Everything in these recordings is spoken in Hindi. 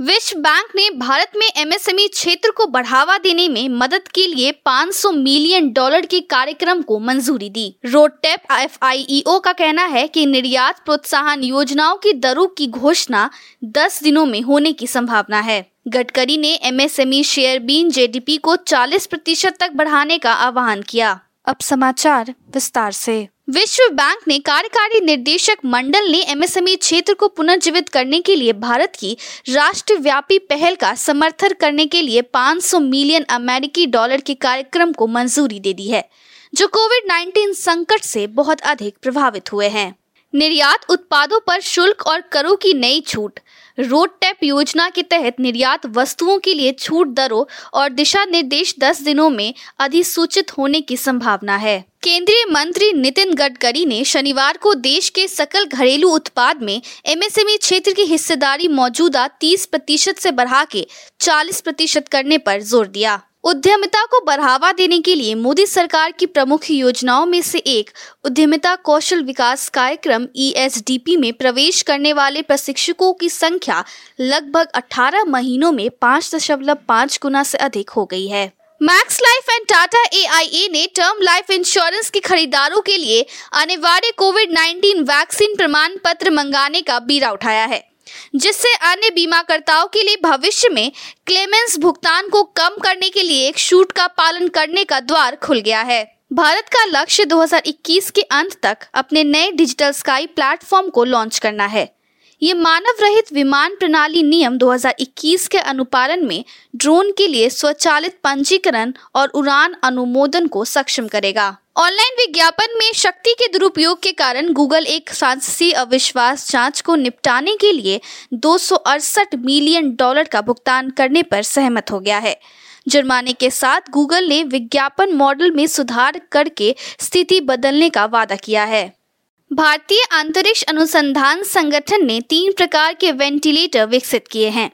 विश्व बैंक ने भारत में एमएसएमई क्षेत्र को बढ़ावा देने में मदद के लिए 500 मिलियन डॉलर के कार्यक्रम को मंजूरी दी। रोडटेप एफआईईओ का कहना है कि निर्यात प्रोत्साहन योजनाओं की दरों की घोषणा 10 दिनों में होने की संभावना है। गडकरी ने एमएसएमई शेयर बीन जेडीपी को 40 प्रतिशत तक बढ़ाने का आह्वान किया। अब समाचार विस्तार से। विश्व बैंक ने कार्यकारी निर्देशक मंडल ने एमएसएमई क्षेत्र को पुनर्जीवित करने के लिए भारत की राष्ट्रव्यापी पहल का समर्थन करने के लिए 500 मिलियन अमेरिकी डॉलर के कार्यक्रम को मंजूरी दे दी है, जो कोविड 19 संकट से बहुत अधिक प्रभावित हुए हैं। निर्यात उत्पादों पर शुल्क और करों की नई छूट। रोड टैप योजना के तहत निर्यात वस्तुओं के लिए छूट दरों और दिशा निर्देश 10 दिनों में अधिसूचित होने की संभावना है। केंद्रीय मंत्री नितिन गडकरी ने शनिवार को देश के सकल घरेलू उत्पाद में एमएसएमई क्षेत्र की हिस्सेदारी मौजूदा 30 प्रतिशत से बढ़ा के 40 प्रतिशत करने पर ज़ोर दिया। उद्यमिता को बढ़ावा देने के लिए मोदी सरकार की प्रमुख योजनाओं में से एक उद्यमिता कौशल विकास कार्यक्रम ई e में प्रवेश करने वाले प्रशिक्षकों की संख्या लगभग 18 महीनों में पाँच दशमलव पाँच गुना से अधिक हो गई है। Max Life and Tata A ने टर्म लाइफ इंश्योरेंस के खरीदारों के लिए अनिवार्य कोविड 19 वैक्सीन प्रमाण पत्र मंगाने का बीरा उठाया है। जिससे अन्य बीमाकर्ताओं के लिए भविष्य में क्लेमेंस भुगतान को कम करने के लिए एक छूट का पालन करने का द्वार खुल गया है। भारत का लक्ष्य 2021 के अंत तक अपने नए डिजिटल स्काई प्लेटफॉर्म को लॉन्च करना है। ये मानव रहित विमान प्रणाली नियम 2021 के अनुपालन में ड्रोन के लिए स्वचालित पंजीकरण और उड़ान अनुमोदन को सक्षम करेगा। ऑनलाइन विज्ञापन में शक्ति के दुरुपयोग के कारण गूगल एक सांसी अविश्वास जाँच को निपटाने के लिए दो सौ अड़सठ मिलियन डॉलर का भुगतान करने पर सहमत हो गया है। जुर्माने के साथ गूगल ने विज्ञापन मॉडल में सुधार करके स्थिति बदलने का वादा किया है। भारतीय अंतरिक्ष अनुसंधान संगठन ने तीन प्रकार के वेंटिलेटर विकसित किए हैं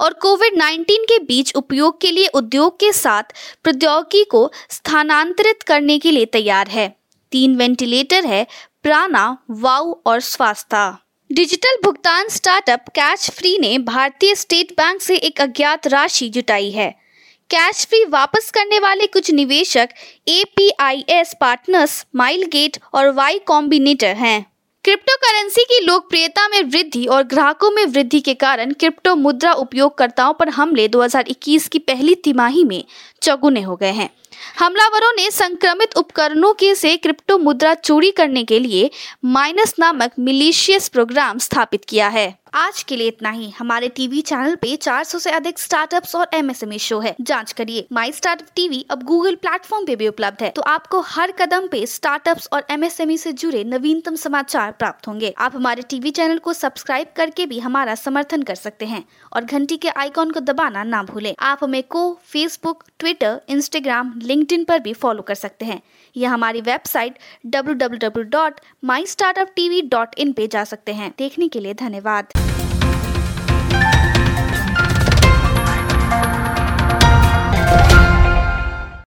और कोविड 19 के बीच उपयोग के लिए उद्योग के साथ प्रौद्योगिकी को स्थानांतरित करने के लिए तैयार है। तीन वेंटिलेटर है, प्राणा वाउ और स्वास्थ्य। डिजिटल भुगतान स्टार्टअप कैच फ्री ने भारतीय स्टेट बैंक से एक अज्ञात राशि जुटाई है। कैश फ्री वापस करने वाले कुछ निवेशक A P I S partners mile gate और वाई कॉम्बिनेटर हैं। क्रिप्टो करेंसी की लोकप्रियता में वृद्धि और ग्राहकों में वृद्धि के कारण क्रिप्टो मुद्रा उपयोगकर्ताओं पर हमले 2021 की पहली तिमाही में चौगुने हो गए हैं। हमलावरों ने संक्रमित उपकरणों के से क्रिप्टो मुद्रा चोरी करने के लिए माइनस नामक मिलीशियस प्रोग्राम स्थापित किया है। आज के लिए इतना ही। हमारे टीवी चैनल पे 400 से अधिक स्टार्टअप्स और एमएसएमई शो है। जाँच करिए। माई स्टार्टअप टीवी अब गूगल प्लेटफॉर्म पे भी उपलब्ध है। तो आपको हर कदम पे स्टार्टअप्स और एमएसएमई से जुड़े नवीनतम समाचार प्राप्त होंगे। आप हमारे टीवी चैनल को सब्सक्राइब करके भी हमारा समर्थन कर सकते हैं और घंटी के आइकॉन को दबाना ना भूले। आप हमें को फेसबुक ट्विटर इंस्टाग्राम लिंक्डइन पर भी फॉलो कर सकते हैं। या हमारी वेबसाइट www.mystartuptv.in पे जा सकते हैं। देखने के लिए धन्यवाद।